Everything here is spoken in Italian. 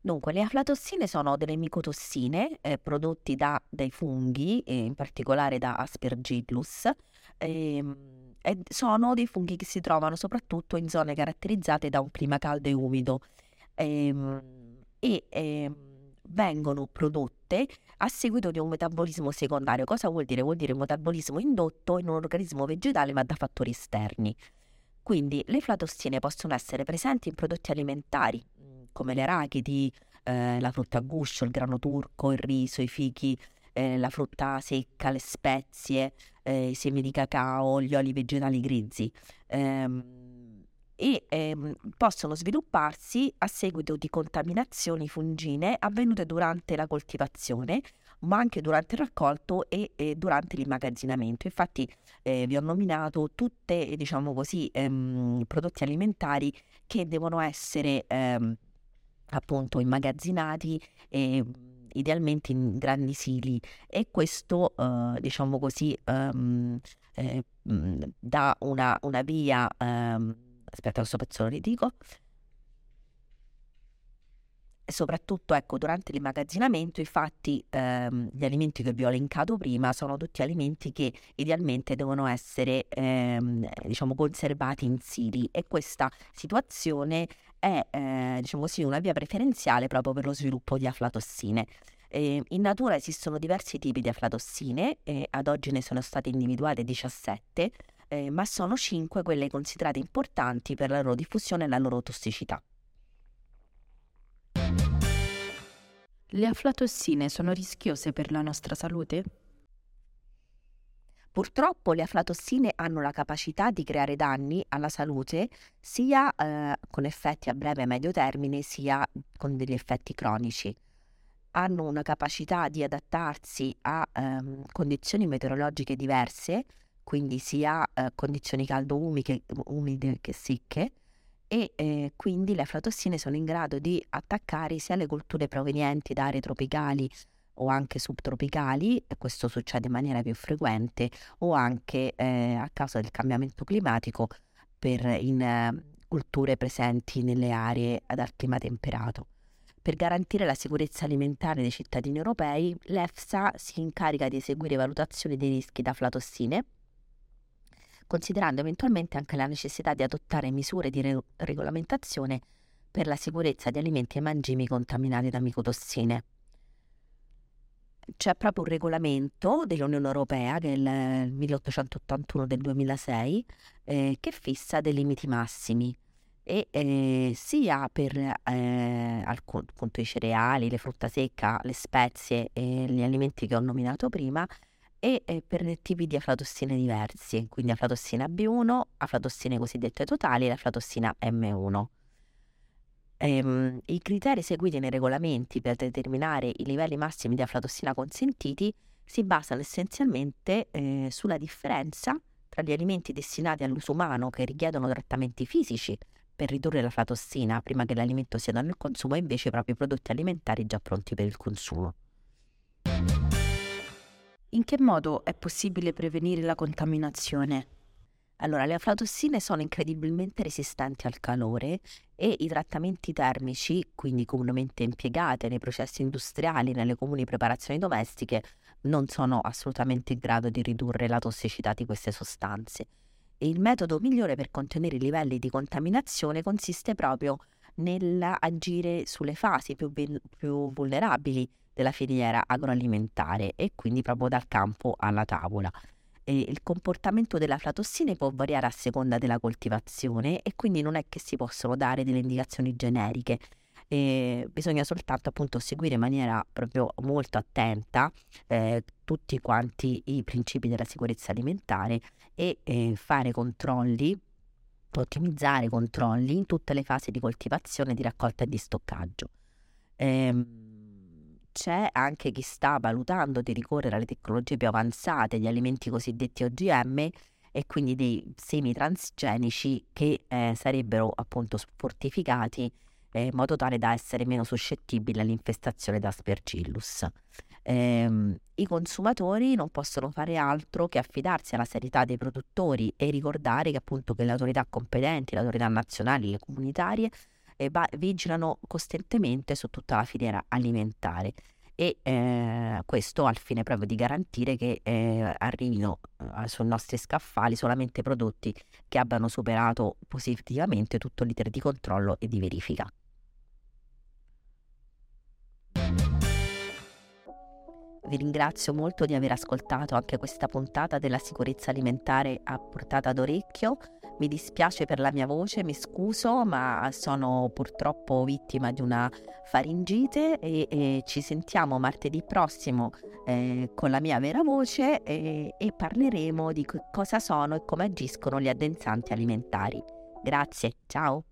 Dunque, le aflatossine sono delle micotossine eh, prodotti da dei funghi, eh, in particolare da Aspergillus, ehm, e sono dei funghi che si trovano soprattutto in zone caratterizzate da un clima caldo e umido ehm, e ehm, vengono prodotte a seguito di un metabolismo secondario. Cosa vuol dire? Vuol dire un metabolismo indotto in un organismo vegetale ma da fattori esterni. Quindi le aflatossine possono essere presenti in prodotti alimentari come le arachidi, eh, la frutta a guscio, il grano turco, il riso, i fichi, eh, la frutta secca, le spezie, eh, i semi di cacao, gli oli vegetali grezzi. Ehm, e ehm, possono svilupparsi a seguito di contaminazioni fungine avvenute durante la coltivazione, ma anche durante il raccolto e, e durante l'immagazzinamento. Infatti eh, vi ho nominato tutte, diciamo così, ehm, prodotti alimentari che devono essere ehm, appunto immagazzinati e idealmente in grandi sili. E questo eh, diciamo così um, eh, dà una, una via um, aspetta questo pezzo lo ridico soprattutto ecco, durante l'immagazzinamento, infatti ehm, gli alimenti che vi ho elencato prima sono tutti alimenti che idealmente devono essere ehm, diciamo, conservati in sili e questa situazione è eh, diciamo così, una via preferenziale proprio per lo sviluppo di aflatossine. Eh, in natura esistono diversi tipi di aflatossine e ad oggi ne sono state individuate 17, eh, ma sono 5 quelle considerate importanti per la loro diffusione e la loro tossicità. Le aflatossine sono rischiose per la nostra salute? Purtroppo le aflatossine hanno la capacità di creare danni alla salute sia eh, con effetti a breve e medio termine sia con degli effetti cronici. Hanno una capacità di adattarsi a ehm, condizioni meteorologiche diverse, quindi sia eh, condizioni caldo-umide che secche, e eh, quindi le aflatossine sono in grado di attaccare sia le colture provenienti da aree tropicali o anche subtropicali, e questo succede in maniera più frequente, o anche eh, a causa del cambiamento climatico per in eh, culture presenti nelle aree ad alto clima temperato. Per garantire la sicurezza alimentare dei cittadini europei, l'EFSA si incarica di eseguire valutazioni dei rischi da aflatossine considerando eventualmente anche la necessità di adottare misure di re- regolamentazione per la sicurezza di alimenti e mangimi contaminati da micotossine. C'è proprio un regolamento dell'Unione Europea, che è il 1881 del 2006, eh, che fissa dei limiti massimi e eh, sia per eh, appunto i cereali, le frutta secca, le spezie e gli alimenti che ho nominato prima, e per tipi di aflatossine diversi, quindi aflatossina B1, aflatossine cosiddette totali e aflatossina M1. Ehm, I criteri seguiti nei regolamenti per determinare i livelli massimi di aflatossina consentiti si basano essenzialmente eh, sulla differenza tra gli alimenti destinati all'uso umano che richiedono trattamenti fisici per ridurre la aflatossina prima che l'alimento sia dato nel consumo e invece i prodotti alimentari già pronti per il consumo. In che modo è possibile prevenire la contaminazione? Allora, le aflatossine sono incredibilmente resistenti al calore e i trattamenti termici, quindi comunemente impiegati nei processi industriali, nelle comuni preparazioni domestiche, non sono assolutamente in grado di ridurre la tossicità di queste sostanze. E il metodo migliore per contenere i livelli di contaminazione consiste proprio nell'agire sulle fasi più, più vulnerabili della filiera agroalimentare e quindi proprio dal campo alla tavola. E il comportamento delle aflatossine può variare a seconda della coltivazione e quindi non è che si possono dare delle indicazioni generiche. E bisogna soltanto appunto seguire in maniera proprio molto attenta eh, tutti quanti i principi della sicurezza alimentare e eh, fare controlli ottimizzare controlli in tutte le fasi di coltivazione, di raccolta e di stoccaggio. Ehm, c'è anche chi sta valutando di ricorrere alle tecnologie più avanzate, gli alimenti cosiddetti OGM e quindi dei semi transgenici che eh, sarebbero appunto fortificati eh, in modo tale da essere meno suscettibili all'infestazione da Aspergillus. Eh, I consumatori non possono fare altro che affidarsi alla serietà dei produttori e ricordare che appunto che le autorità competenti, le autorità nazionali, le comunitarie eh, va- vigilano costantemente su tutta la filiera alimentare e eh, questo al fine proprio di garantire che eh, arrivino eh, sui nostri scaffali solamente prodotti che abbiano superato positivamente tutto l'iter di controllo e di verifica. Vi ringrazio molto di aver ascoltato anche questa puntata della sicurezza alimentare a portata d'orecchio. Mi dispiace per la mia voce, mi scuso, ma sono purtroppo vittima di una faringite e, e ci sentiamo martedì prossimo eh, con la mia vera voce e, e parleremo di cosa sono e come agiscono gli addensanti alimentari. Grazie, ciao!